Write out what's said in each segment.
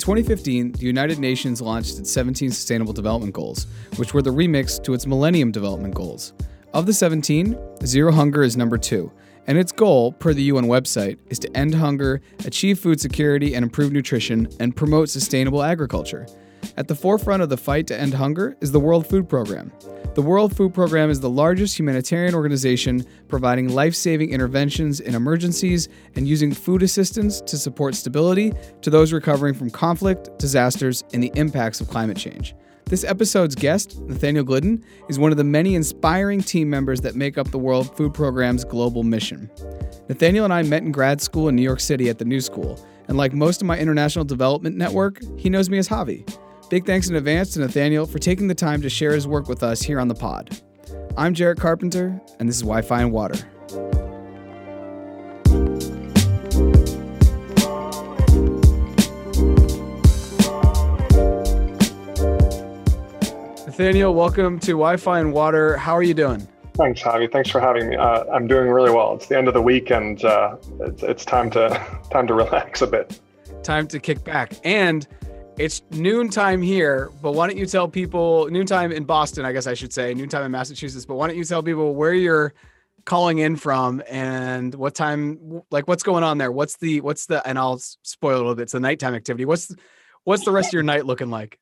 2015, the United Nations launched its 17 Sustainable Development Goals, which were the remix to its Millennium Development Goals. Of the 17, Zero Hunger is number two, and its goal, per the UN website, is to end hunger, achieve food security and improve nutrition, and promote sustainable agriculture. At the forefront of the fight to end hunger is the World Food Program. The World Food Program is the largest humanitarian organization providing life saving interventions in emergencies and using food assistance to support stability to those recovering from conflict, disasters, and the impacts of climate change. This episode's guest, Nathaniel Glidden, is one of the many inspiring team members that make up the World Food Program's global mission. Nathaniel and I met in grad school in New York City at the New School, and like most of my international development network, he knows me as Javi. Big thanks in advance to Nathaniel for taking the time to share his work with us here on the pod. I'm Jarrett Carpenter, and this is Wi Fi and Water. Nathaniel, welcome to Wi Fi and Water. How are you doing? Thanks, Javi. Thanks for having me. Uh, I'm doing really well. It's the end of the week, and uh, it's, it's time to time to relax a bit. Time to kick back, and it's noontime here. But why don't you tell people noontime in Boston? I guess I should say noontime in Massachusetts. But why don't you tell people where you're calling in from and what time? Like what's going on there? What's the what's the? And I'll spoil a little bit. It's a nighttime activity. What's what's the rest of your night looking like?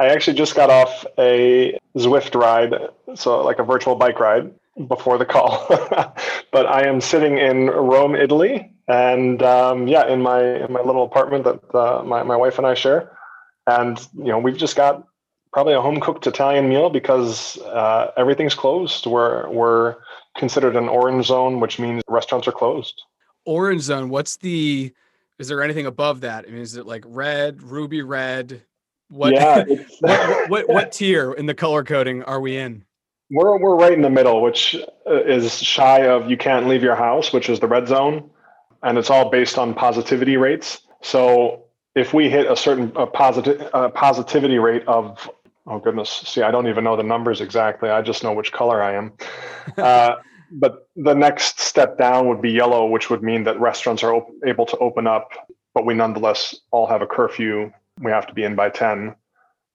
I actually just got off a Zwift ride, so like a virtual bike ride before the call. but I am sitting in Rome, Italy, and um, yeah, in my in my little apartment that uh, my my wife and I share, and you know we've just got probably a home cooked Italian meal because uh, everything's closed. We're we're considered an orange zone, which means restaurants are closed. Orange zone. What's the? Is there anything above that? I mean, is it like red, ruby red, what, yeah, what, what, what tier in the color coding are we in? We're we're right in the middle, which uh, is shy of you can't leave your house, which is the red zone, and it's all based on positivity rates. So if we hit a certain a positive a positivity rate of oh goodness, see, I don't even know the numbers exactly. I just know which color I am. Uh, but the next step down would be yellow, which would mean that restaurants are op- able to open up, but we nonetheless all have a curfew we have to be in by 10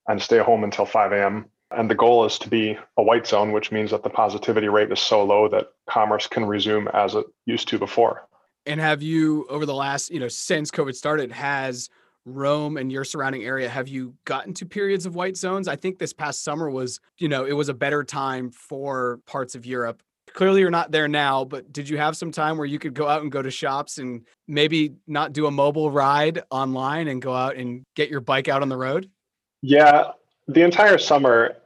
and stay home until 5 a.m. And the goal is to be a white zone, which means that the positivity rate is so low that commerce can resume as it used to before. And have you, over the last, you know, since COVID started, has Rome and your surrounding area, have you gotten to periods of white zones? I think this past summer was, you know, it was a better time for parts of Europe clearly you're not there now, but did you have some time where you could go out and go to shops and maybe not do a mobile ride online and go out and get your bike out on the road? Yeah, the entire summer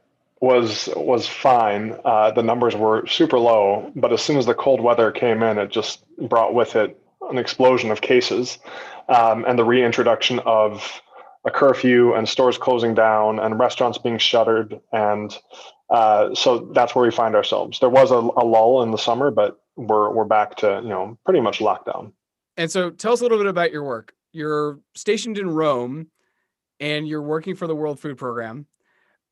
was was fine. Uh, the numbers were super low, but as soon as the cold weather came in, it just brought with it an explosion of cases um, and the reintroduction of a curfew and stores closing down and restaurants being shuttered and uh, so that's where we find ourselves. There was a, a, lull in the summer, but we're we're back to you know pretty much lockdown. And so, tell us a little bit about your work. You're stationed in Rome, and you're working for the World Food Program.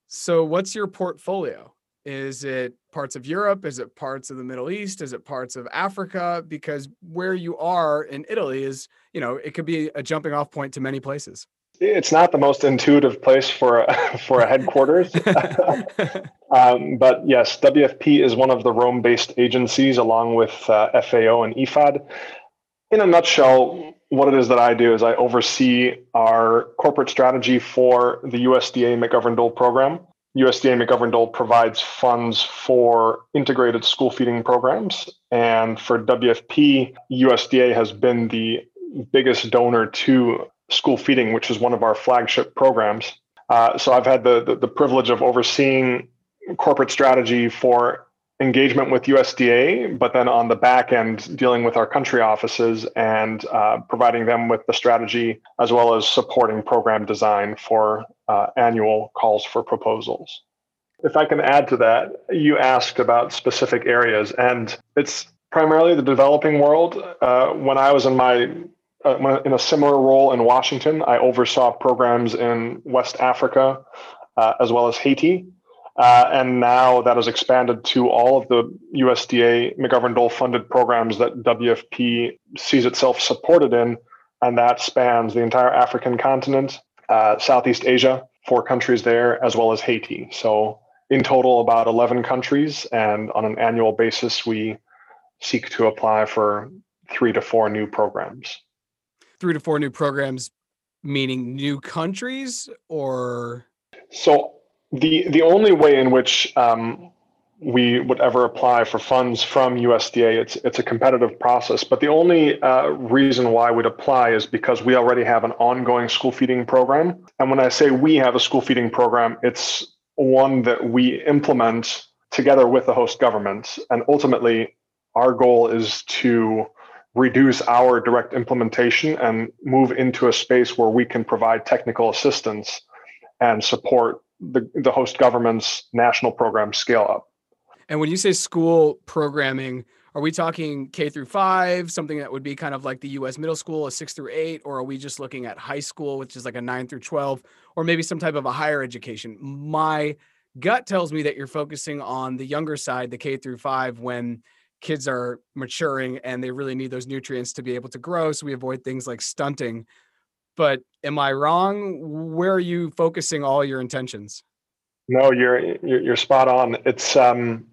So, what's your portfolio? Is it parts of Europe? Is it parts of the Middle East? Is it parts of Africa? Because where you are in Italy is, you know, it could be a jumping off point to many places it's not the most intuitive place for a, for a headquarters. um, but yes, WFP is one of the Rome-based agencies, along with uh, FAO and IFAD. In a nutshell, what it is that I do is I oversee our corporate strategy for the USDA McGovern-Dole program. USDA McGovern-Dole provides funds for integrated school feeding programs, and for WFP, USDA has been the biggest donor to school feeding, which is one of our flagship programs. Uh, so I've had the, the, the privilege of overseeing corporate strategy for engagement with USDA, but then on the back end, dealing with our country offices and uh, providing them with the strategy as well as supporting program design for uh, annual calls for proposals. If I can add to that, you asked about specific areas, and it's primarily the developing world. Uh, when I was in my uh, in a similar role in Washington. I oversaw programs in West Africa uh, as well as Haiti. Uh, and now that has expanded to all of the USDA McGovern Dole funded programs that WFP sees itself supported in. And that spans the entire African continent, uh, Southeast Asia, four countries there, as well as Haiti. So in total, about 11 countries. And on an annual basis, we seek to apply for three to four new programs. Three to four new programs, meaning new countries or? So the the only way in which um, we would ever apply for funds from USDA. It's it's a competitive process, but the only uh, reason why we'd apply is because we already have an ongoing school feeding program. And when I say we have a school feeding program, it's one that we implement together with the host government. And ultimately, our goal is to reduce our direct implementation and move into a space where we can provide technical assistance and support the, the host government's national program scale up. And when you say school programming, are we talking K through five, something that would be kind of like the US middle school, a six through eight, or are we just looking at high school, which is like a nine through 12, or maybe some type of a higher education? My gut tells me that you're focusing on the younger side, the K through five, when kids are maturing and they really need those nutrients to be able to grow. So we avoid things like stunting. But am I wrong? Where are you focusing all your intentions? No, you're you're, spot on. It's um,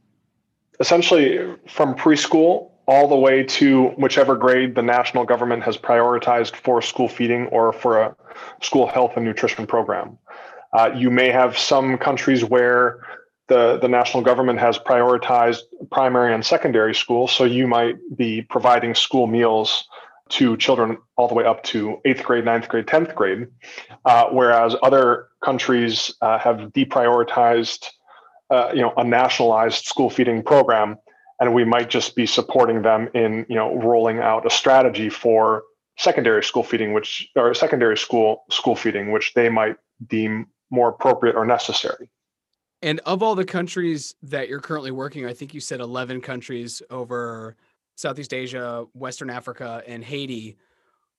essentially from preschool all the way to whichever grade the national government has prioritized for school feeding or for a school health and nutrition program. Uh, you may have some countries where the, the national government has prioritized primary and secondary schools, so you might be providing school meals to children all the way up to eighth grade, ninth grade, 10th grade, uh, whereas other countries uh, have deprioritized uh, you know a nationalized school feeding program and we might just be supporting them in you know rolling out a strategy for secondary school feeding which or secondary school school feeding which they might deem more appropriate or necessary. And of all the countries that you're currently working i think you said 11 countries over southeast asia western africa and haiti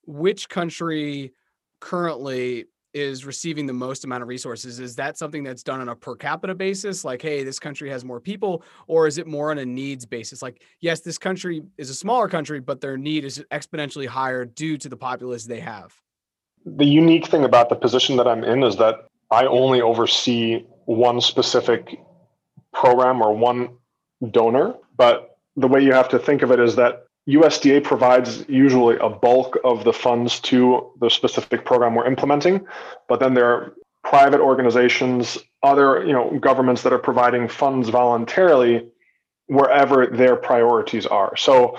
which country currently is receiving the most amount of resources? Is that something that's done on a per capita basis like hey this country has more people or is it more on a needs basis? Like yes this country is a smaller country but their need is exponentially higher due to the populace they have. The unique thing about the position that i'm in is that i only oversee one specific program or one donor but the way you have to think of it is that USDA provides usually a bulk of the funds to the specific program we're implementing, but then there are private organizations, other you know governments that are providing funds voluntarily wherever their priorities are. So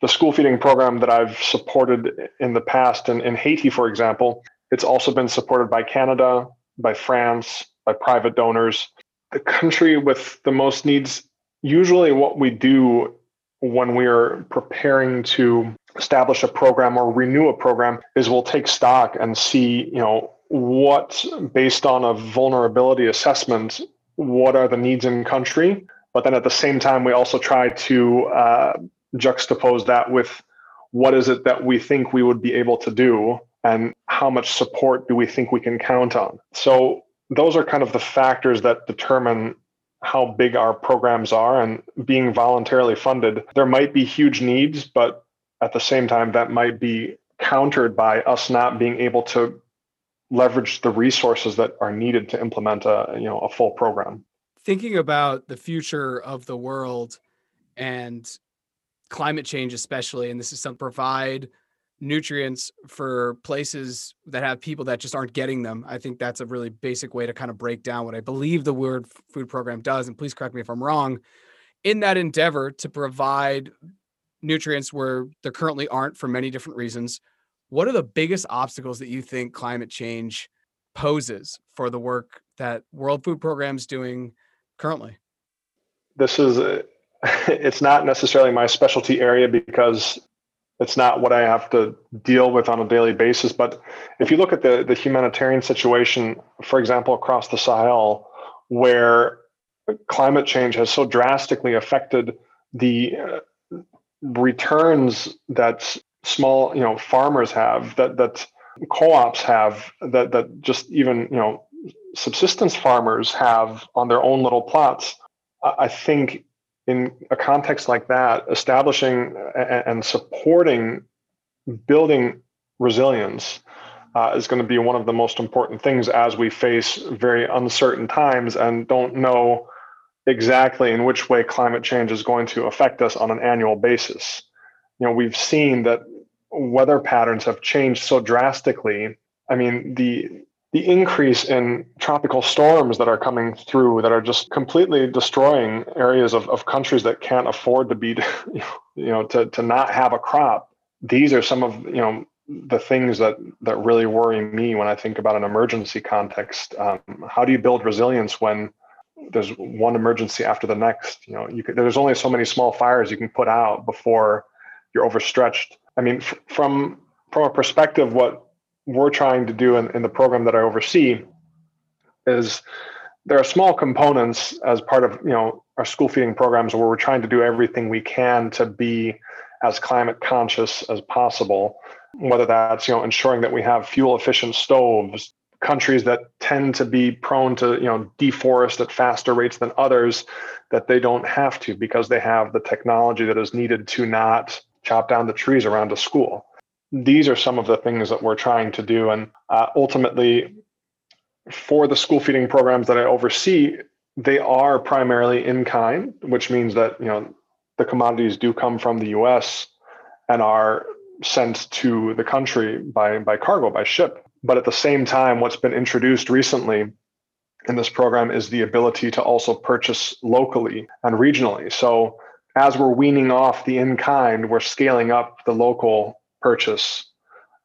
the school feeding program that I've supported in the past in, in Haiti, for example, it's also been supported by Canada, by France, by private donors. The country with the most needs, usually what we do when we are preparing to establish a program or renew a program is we'll take stock and see you know what based on a vulnerability assessment what are the needs in country. But then at the same time we also try to uh, juxtapose that with what is it that we think we would be able to do and how much support do we think we can count on. So those are kind of the factors that determine how big our programs are and being voluntarily funded, there might be huge needs, but at the same time, that might be countered by us not being able to leverage the resources that are needed to implement a you know a full program. Thinking about the future of the world and climate change, especially, and this is to provide nutrients for places that have people that just aren't getting them. I think that's a really basic way to kind of break down what I believe the World Food Program does. And please correct me if I'm wrong. In that endeavor to provide nutrients where there currently aren't for many different reasons, what are the biggest obstacles that you think climate change poses for the work that World Food Program is doing currently? This is eh, it's not necessarily my specialty area because it's not what I have to deal with on a daily basis. But if you look at the, the humanitarian situation, for example, across the Sahel, where climate change has so drastically affected the uh, returns that small, you know, farmers have, that that co-ops have, that that just even you know subsistence farmers have on their own little plots. I think in a context like that, establishing and supporting building resilience uh, is going to be one of the most important things as we face very uncertain times and don't know exactly in which way climate change is going to affect us on an annual basis. You know, we've seen that weather patterns have changed so drastically. I mean, the the increase in tropical storms that are coming through that are just completely destroying areas of, of countries that can't afford to be you know to, to not have a crop. These are some of you know the things that that really worry me when i think about an emergency context. Um, how do you build resilience when there's one emergency after the next? You know you could, there's only so many small fires you can put out before you're overstretched. I mean f- from from a perspective what we're trying to do in, in the program that I oversee is there are small components as part of you know our school feeding programs where we're trying to do everything we can to be as climate conscious as possible whether that's you know ensuring that we have fuel efficient stoves countries that tend to be prone to you know deforest at faster rates than others that they don't have to because they have the technology that is needed to not chop down the trees around a school these are some of the things that we're trying to do. And uh, ultimately, for the school feeding programs that I oversee, they are primarily in kind, which means that you know the commodities do come from the U.S. and are sent to the country by by cargo by ship. But at the same time, what's been introduced recently in this program is the ability to also purchase locally and regionally. So as we're weaning off the in kind, we're scaling up the local purchase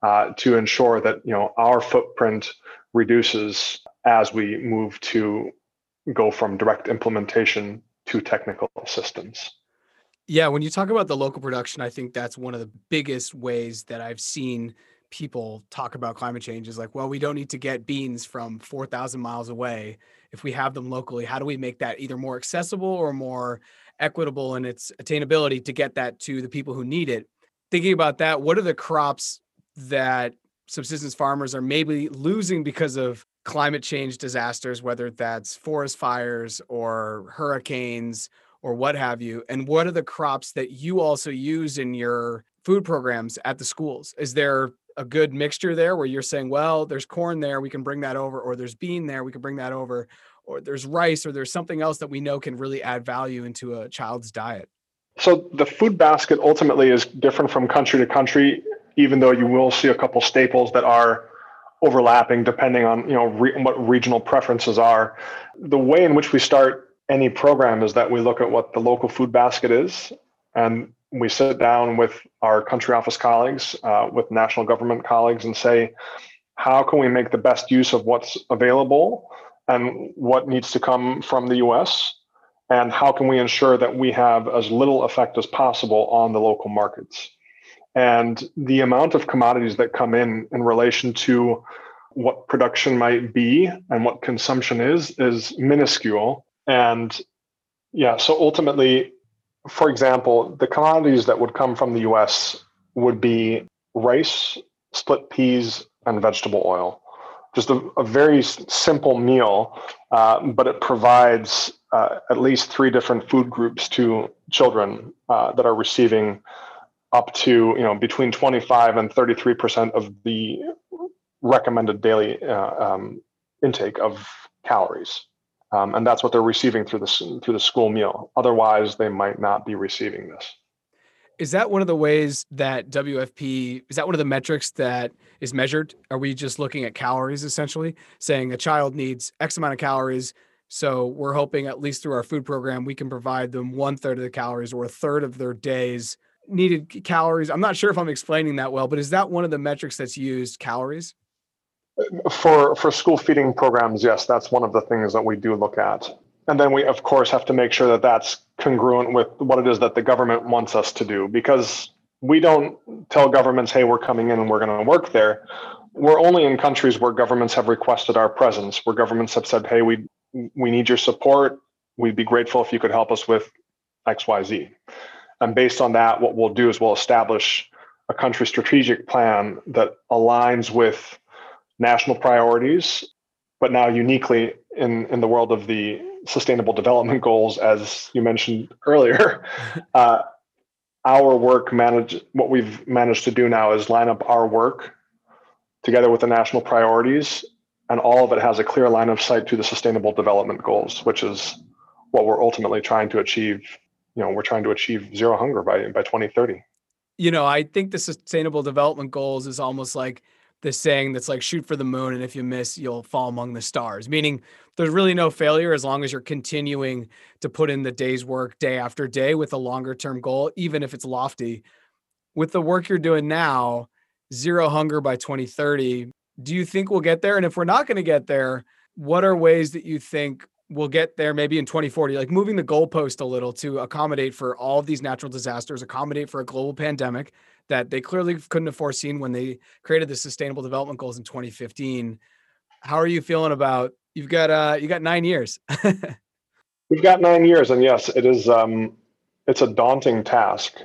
uh, to ensure that you know our footprint reduces as we move to go from direct implementation to technical assistance. Yeah, when you talk about the local production, I think that's one of the biggest ways that I've seen people talk about climate change is like, well, we don't need to get beans from 4,000 miles away. If we have them locally, how do we make that either more accessible or more equitable in its attainability to get that to the people who need it? Thinking about that, what are the crops that subsistence farmers are maybe losing because of climate change disasters, whether that's forest fires or hurricanes or what have you? And what are the crops that you also use in your food programs at the schools? Is there a good mixture there where you're saying, well, there's corn there, we can bring that over, or there's bean there, we can bring that over, or there's rice, or there's something else that we know can really add value into a child's diet? So the food basket ultimately is different from country to country, even though you will see a couple staples that are overlapping depending on you know re- what regional preferences are. The way in which we start any program is that we look at what the local food basket is, and we sit down with our country office colleagues, uh, with national government colleagues, and say, how can we make the best use of what's available and what needs to come from the U.S and how can we ensure that we have as little effect as possible on the local markets? And the amount of commodities that come in in relation to what production might be and what consumption is is minuscule. And yeah so ultimately for example the commodities that would come from the us would be rice split peas and vegetable oil. Just a, a very simple meal uh, but it provides uh, at least three different food groups to children uh, that are receiving up to you know between 25 and 33 percent of the recommended daily uh, um, intake of calories. Um, and that's what they're receiving through the through the school meal. Otherwise they might not be receiving this. Is that one of the ways that WFP is that one of the metrics that is measured? Are we just looking at calories essentially, saying a child needs X amount of calories so we're hoping, at least through our food program, we can provide them one third of the calories or a third of their days needed calories. I'm not sure if I'm explaining that well, but is that one of the metrics that's used? Calories? Uh, for for school feeding programs, yes, that's one of the things that we do look at. And then we, of course, have to make sure that that's congruent with what it is that the government wants us to do, because we don't tell governments, "Hey, we're coming in and we're going to work there." We're only in countries where governments have requested our presence, where governments have said, "Hey, we we need your support. We'd be grateful if you could help us with XYZ. And based on that, what we'll do is we'll establish a country strategic plan that aligns with national priorities, but now uniquely in, in the world of the sustainable development goals, as you mentioned earlier. Uh, our work manage what we've managed to do now is line up our work together with the national priorities, and all of it has a clear line of sight to the sustainable development goals, which is what we're ultimately trying to achieve. You know, we're trying to achieve zero hunger by by 2030. You know, I think the sustainable development goals is almost like the saying that's like shoot for the moon and if you miss you'll fall among the stars meaning there's really no failure as long as you're continuing to put in the day's work day after day with a longer term goal even if it's lofty with the work you're doing now zero hunger by 2030 do you think we'll get there? And if we're not going to get there what are ways that you think we'll get there maybe in 2040 like moving the goalpost a little to accommodate for all of these natural disasters accommodate for a global pandemic that they clearly couldn't have foreseen when they created the sustainable development goals in 2015 how are you feeling about you've got uh you got nine years. We've got nine years and yes it is um it's a daunting task.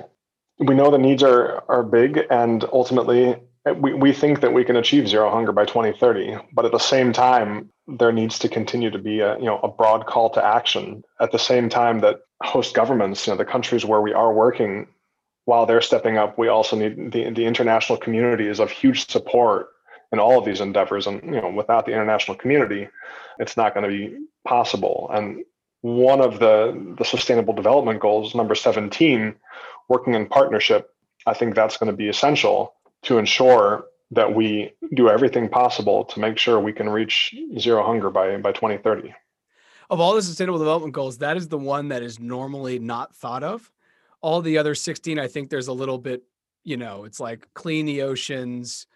We know the needs are are big and ultimately Uh, we, we think that we can achieve zero hunger by 2030 but at the same time there needs to continue to be a you know a broad call to action. At the same time that host governments you know the countries where we are working while they're stepping up we also need the, the international community is of huge support in all of these endeavors. And you know without the international community it's not going to be possible. And one of the the sustainable development goals number 17 working in partnership i think that's going to be essential to ensure that we do everything possible to make sure we can reach zero hunger by by 2030 of all the sustainable development goals that is the one that is normally not thought of. All the other 16 i think there's a little bit you know it's like clean the oceans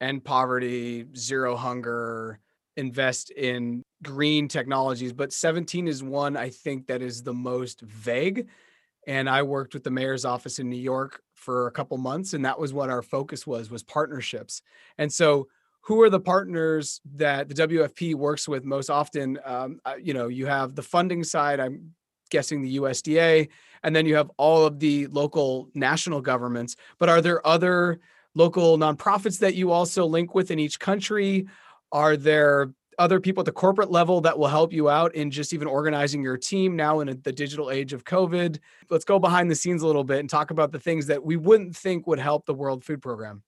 end poverty zero hunger invest in green technologies. But 17 is one i think that is the most vague. And i worked with the mayor's office in new york for a couple months and that was what our focus was was partnerships. And so who are the partners that the wfp works with most often? Um, you know you have the funding side i'm guessing the usda and then you have all of the local national governments. But are there other local nonprofits that you also link with in each country? Are there other people at the corporate level that will help you out in just even organizing your team now in the digital age of COVID. Let's go behind the scenes a little bit and talk about the things that we wouldn't think would help the World Food Program.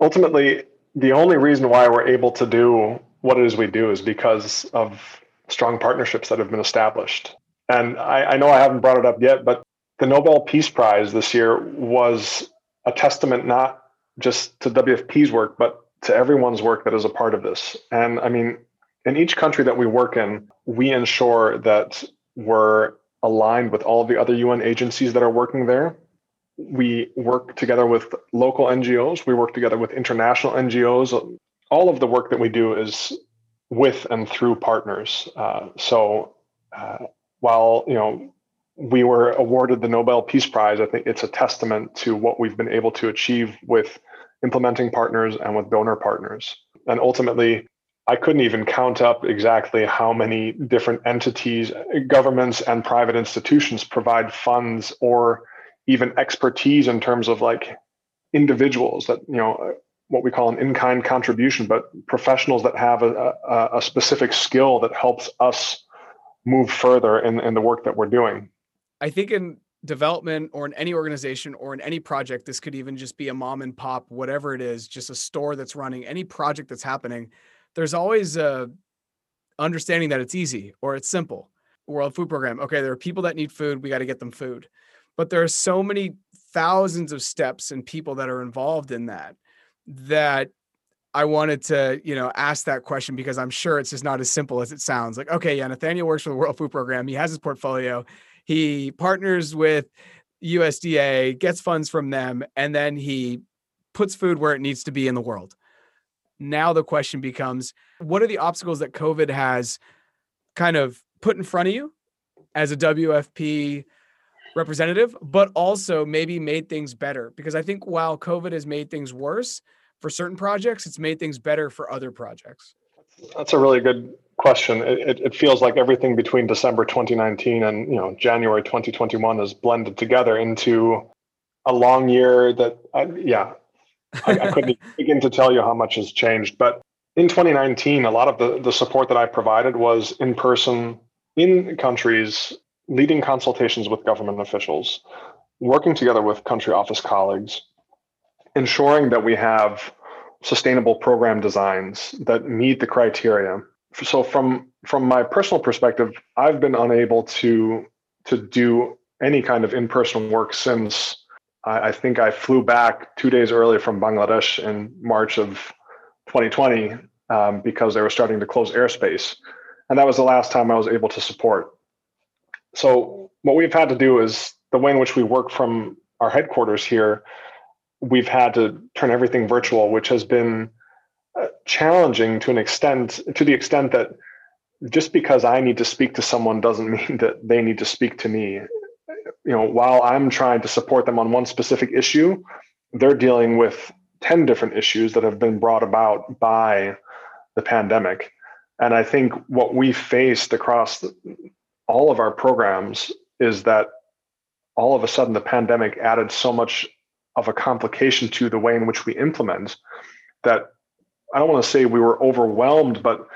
Ultimately, the only reason why we're able to do what it is we do is because of strong partnerships that have been established. And I, I know I haven't brought it up yet, but the Nobel Peace Prize this year was a testament not just to WFP's work, but to everyone's work that is a part of this. And I mean, in each country that we work in, we ensure that we're aligned with all the other UN agencies that are working there. We work together with local NGOs, we work together with international NGOs. All of the work that we do is with and through partners. Uh, so uh, while you know we were awarded the Nobel Peace Prize, I think it's a testament to what we've been able to achieve with implementing partners and with donor partners. And ultimately, I couldn't even count up exactly how many different entities, governments, and private institutions provide funds or even expertise in terms of like individuals that, you know, what we call an in kind contribution, but professionals that have a, a, a, specific skill that helps us move further in, in the work that we're doing. I think in development or in any organization or in any project this could even just be a mom and pop whatever it is just a store that's running any project that's happening there's always a understanding that it's easy or it's simple world food program okay there are people that need food we got to get them food but there are so many thousands of steps and people that are involved in that that I wanted to, you know, ask that question because I'm sure it's just not as simple as it sounds. Like, okay, yeah, Nathaniel works for the World Food Program. He has his portfolio. He partners with USDA, gets funds from them, and then he puts food where it needs to be in the world. Now the question becomes what are the obstacles that COVID has kind of put in front of you as a WFP representative, but also maybe made things better? Because I think while COVID has made things worse for certain projects, it's made things better for other projects. That's a really good question. It, it, feels like everything between December 2019 and you know January 2021 is blended together into a long year that, I, yeah, I, I couldn't begin to tell you how much has changed. But in 2019, a lot of the, the support that I provided was in person in countries, leading consultations with government officials, working together with country office colleagues, ensuring that we have sustainable program designs that meet the criteria. So from from my personal perspective, I've been unable to to do any kind of in-person work since I, I think I flew back two days early from Bangladesh in March of 2020 um, because they were starting to close airspace, and that was the last time I was able to support. So what we've had to do is the way in which we work from our headquarters here we've had to turn everything virtual, which has been challenging to an extent, to the extent that just because I need to speak to someone doesn't mean that they need to speak to me. You know, while I'm trying to support them on one specific issue, they're dealing with 10 different issues that have been brought about by the pandemic. And I think what we faced across all of our programs is that all of a sudden the pandemic added so much of a complication to the way in which we implement that I don't want to say we were overwhelmed, but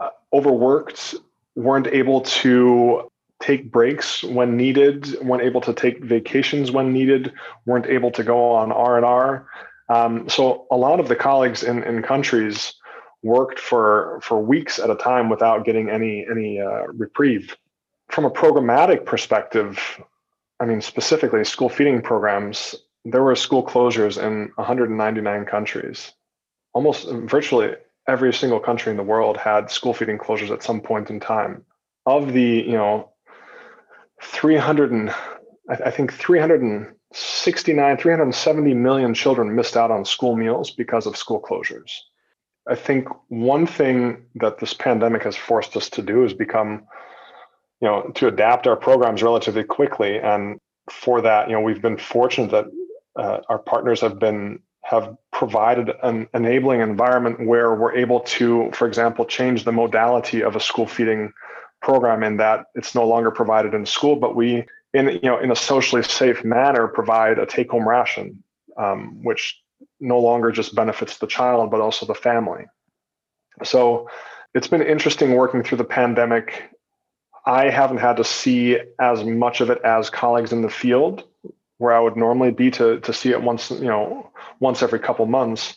uh, overworked, weren't able to take breaks when needed, weren't able to take vacations when needed, weren't able to go on R and R. Um, so a lot of the colleagues in, in countries worked for for weeks at a time without getting any any uh, reprieve. From a programmatic perspective, I mean specifically school feeding programs, there were school closures in 199 countries. Almost virtually every single country in the world had school feeding closures at some point in time. Of the, you know, 300 and I think 369, 370 million children missed out on school meals because of school closures. I think one thing that this pandemic has forced us to do is become, you know, to adapt our programs relatively quickly. And for that, you know, we've been fortunate that uh, our partners have been have provided an enabling environment where we're able to, for example, change the modality of a school feeding program in that it's no longer provided in school, but we, in you know, in a socially safe manner, provide a take-home ration, um, which no longer just benefits the child but also the family. So it's been interesting working through the pandemic. I haven't had to see as much of it as colleagues in the field where I would normally be to to see it once you know once every couple months,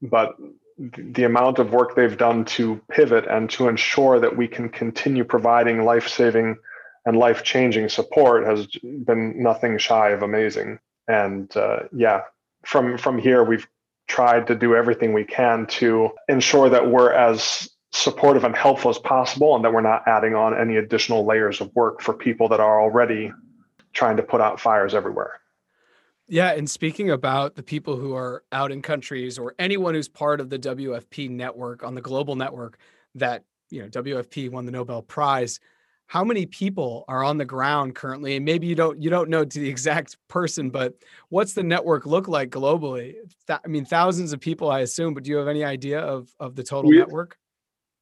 but the amount of work they've done to pivot and to ensure that we can continue providing life-saving and life-changing support has been nothing shy of amazing. And uh, yeah, from from here we've tried to do everything we can to ensure that we're as supportive and helpful as possible and that we're not adding on any additional layers of work for people that are already trying to put out fires everywhere. Yeah, and speaking about the people who are out in countries or anyone who's part of the WFP network on the global network that, you know, WFP won the Nobel Prize, how many people are on the ground currently? And maybe you don't you don't know to the exact person, but what's the network look like globally? I mean, thousands of people, I assume, but do you have any idea of of the total we, network?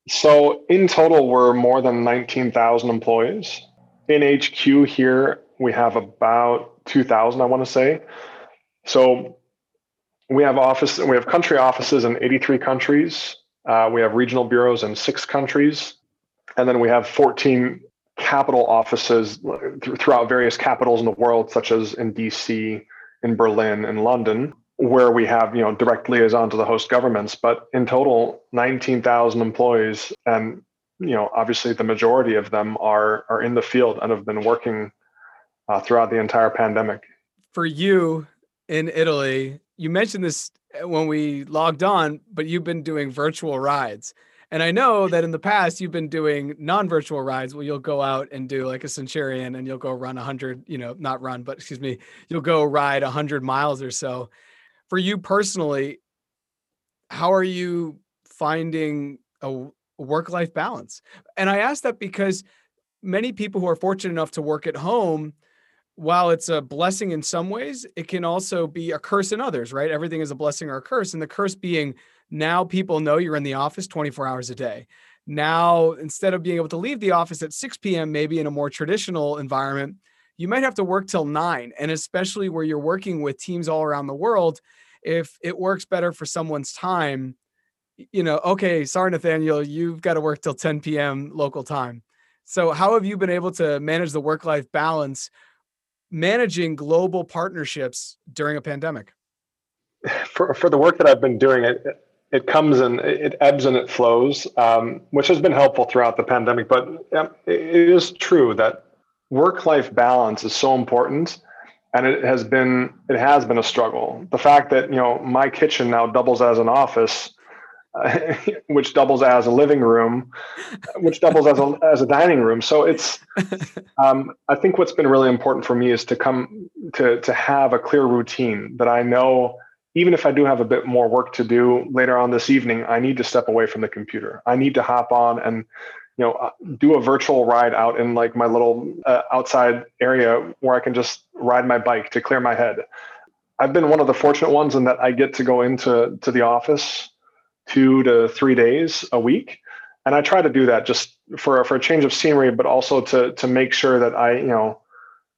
So in total, we're more than 19,000 employees. In HQ here, we have about 2000 i want to say. So we have office we have country offices in 83 countries. Uh, we have regional bureaus in six countries. And then we have 14 capital offices throughout various capitals in the world such as in dc in berlin in london where we have you know direct liaison to the host governments. But in total 19000 employees and you know obviously the majority of them are are in the field and have been working uh, throughout the entire pandemic. For you in Italy, you mentioned this uh, when we logged on, but you've been doing virtual rides. And I know that in the past you've been doing non-virtual rides where you'll go out and do like a centurion and you'll go run 100, you know, not run, but excuse me, you'll go ride 100 miles or so. For you personally, how are you finding a work-life balance? And I ask that because many people who are fortunate enough to work at home while it's a blessing in some ways, it can also be a curse in others, right? Everything is a blessing or a curse. And the curse being now people know you're in the office 24 hours a day. Now, instead of being able to leave the office at 6 p.m., maybe in a more traditional environment, you might have to work till nine. And especially where you're working with teams all around the world, if it works better for someone's time, you know, okay, sorry, Nathaniel, you've got to work till 10 p.m. local time. So, how have you been able to manage the work life balance managing global partnerships during a pandemic? for for the work that I've been doing, it it comes and it ebbs and it flows, um, which has been helpful throughout the pandemic. But um, it is true that work life balance is so important, and it has been it has been a struggle. The fact that you know my kitchen now doubles as an office which doubles as a living room, which doubles as a as a dining room. So it's, um, I think what's been really important for me is to come to to have a clear routine that I know. Even if I do have a bit more work to do later on this evening, I need to step away from the computer. I need to hop on and you know uh, do a virtual ride out in like my little uh, outside area where I can just ride my bike to clear my head. I've been one of the fortunate ones in that I get to go into to the office two to three days a week. And i try to do that just for for a change of scenery but also to to make sure that i you know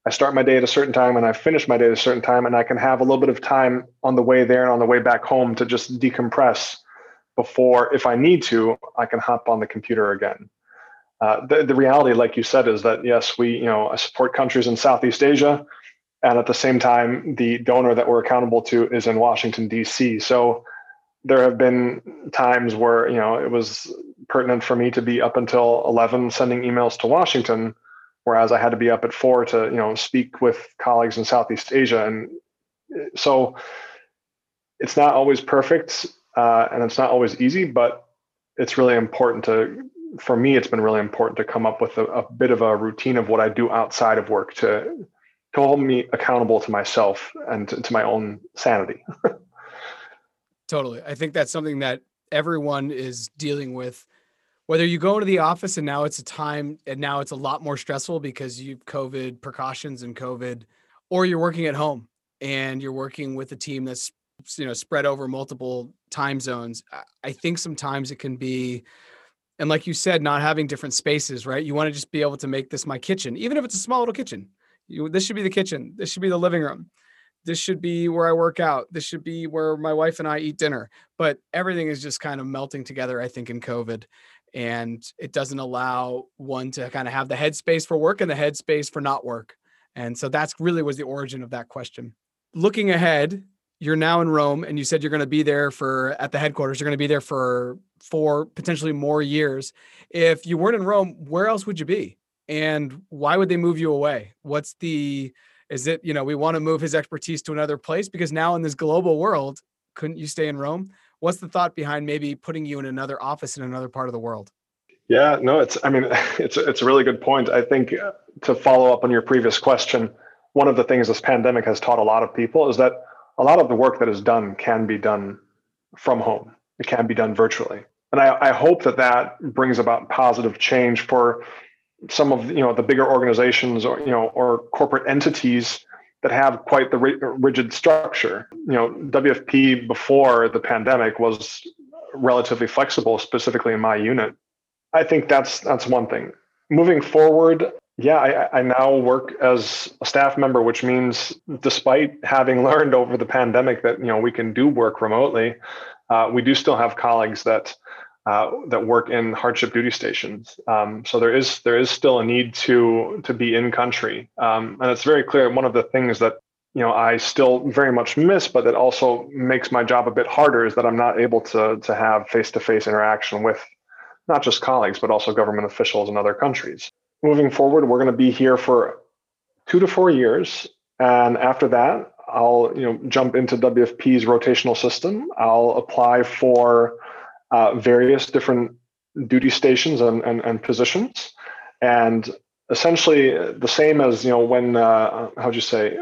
i start my day at a certain time and i finish my day at a certain time and i can have a little bit of time on the way there and on the way back home to just decompress before if i need to i can hop on the computer again. Uh, the, the reality like you said is that yes we you know support countries in southeast asia and at the same time the donor that we're accountable to is in washington d.c so there have been times where you know it was pertinent for me to be up until 11 sending emails to washington whereas i had to be up at 4 to you know speak with colleagues in southeast asia. And so it's not always perfect uh, and it's not always easy but it's really important to for me it's been really important to come up with a, a bit of a routine of what i do outside of work to to hold me accountable to myself and to, to my own sanity Totally. I think that's something that everyone is dealing with. Whether you go into the office and now it's a time and now it's a lot more stressful because you've COVID precautions and COVID, or you're working at home and you're working with a team that's you know spread over multiple time zones. I think sometimes it can be and like you said, not having different spaces, right? You want to just be able to make this my kitchen, even if it's a small little kitchen. You, this should be the kitchen. This should be the living room this should be where I work out. This should be where my wife and I eat dinner. But everything is just kind of melting together, I think, in COVID. And it doesn't allow one to kind of have the headspace for work and the headspace for not work. And so that's really was the origin of that question. Looking ahead, you're now in Rome and you said you're going to be there for at the headquarters, you're going to be there for four, potentially more years. If you weren't in Rome, where else would you be? And why would they move you away? What's the is it, you know, we want to move his expertise to another place because now in this global world, couldn't you stay in Rome? What's the thought behind maybe putting you in another office in another part of the world? Yeah, no, it's, I mean, it's, it's a really good point. I think uh, to follow up on your previous question, one of the things this pandemic has taught a lot of people is that a lot of the work that is done can be done from home. It can be done virtually. And I, I hope that that brings about positive change for some of you know the bigger organizations or you know or corporate entities that have quite the rigid structure. You know, WFP before the pandemic was relatively flexible, specifically in my unit. I think that's that's one thing. Moving forward, yeah, I, I now work as a staff member, which means despite having learned over the pandemic that you know we can do work remotely, uh, we do still have colleagues that uh, that work in hardship duty stations. Um, so there is there is still a need to to be in country, um, and it's very clear. One of the things that you know I still very much miss, but that also makes my job a bit harder, is that I'm not able to to have face to face interaction with not just colleagues but also government officials in other countries. Moving forward, we're going to be here for two to four years, and after that, I'll you know jump into WFP's rotational system. I'll apply for uh, various different duty stations and, and, and, positions. And essentially the same as, you know, when, uh, how'd you say,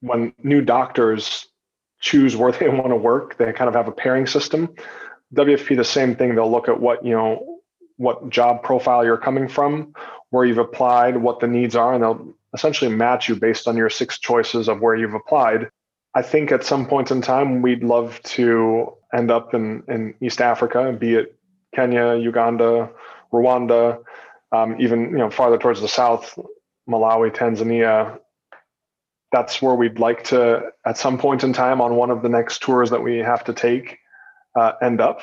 when new doctors choose where they want to work, they kind of have a pairing system. WFP, the same thing. They'll look at what, you know, what job profile you're coming from, where you've applied, what the needs are, and they'll essentially match you based on your six choices of where you've applied. I think at some point in time, we'd love to end up in, in East Africa, be it Kenya, Uganda, Rwanda, um, even you know farther towards the south, Malawi, Tanzania. That's where we'd like to, at some point in time, on one of the next tours that we have to take, uh, end up.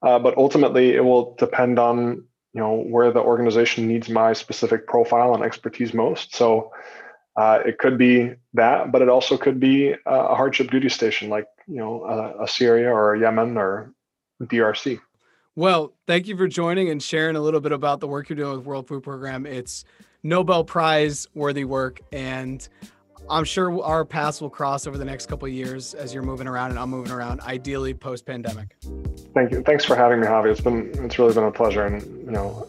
Uh, but ultimately, it will depend on you know where the organization needs my specific profile and expertise most. So uh, it could be that, but it also could be a hardship duty station like you know a, a Syria or Yemen or DRC. Well, thank you for joining and sharing a little bit about the work you're doing with World Food Program. It's Nobel Prize worthy work, and I'm sure our paths will cross over the next couple years as you're moving around and I'm moving around, ideally post pandemic. Thank you. Thanks for having me, Javi. It's been it's really been a pleasure, and you know,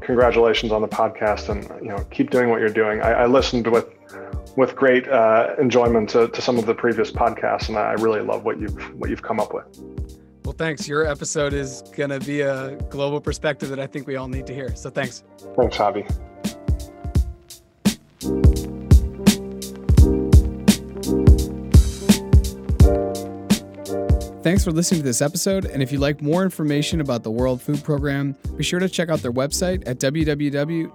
congratulations on the podcast, and you know, keep doing what you're doing. I, I listened with with great uh, enjoyment to, to some of the previous podcasts, and I really love what you've what you've come up with. Well, thanks. Your episode is going to be a global perspective that I think we all need to hear. So thanks. Thanks, Javi. Thanks for listening to this episode. And if you'd like more information about the World Food Program, be sure to check out their website at www.wfp.org.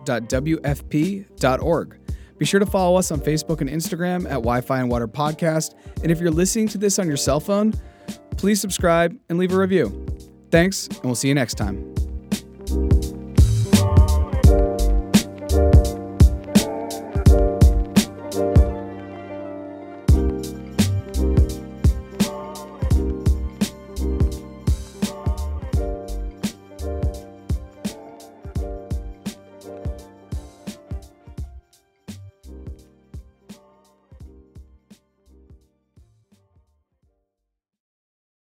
Be sure to follow us on Facebook and Instagram at Wi Fi and Water Podcast. And if you're listening to this on your cell phone, please subscribe and leave a review. Thanks, and we'll see you next time.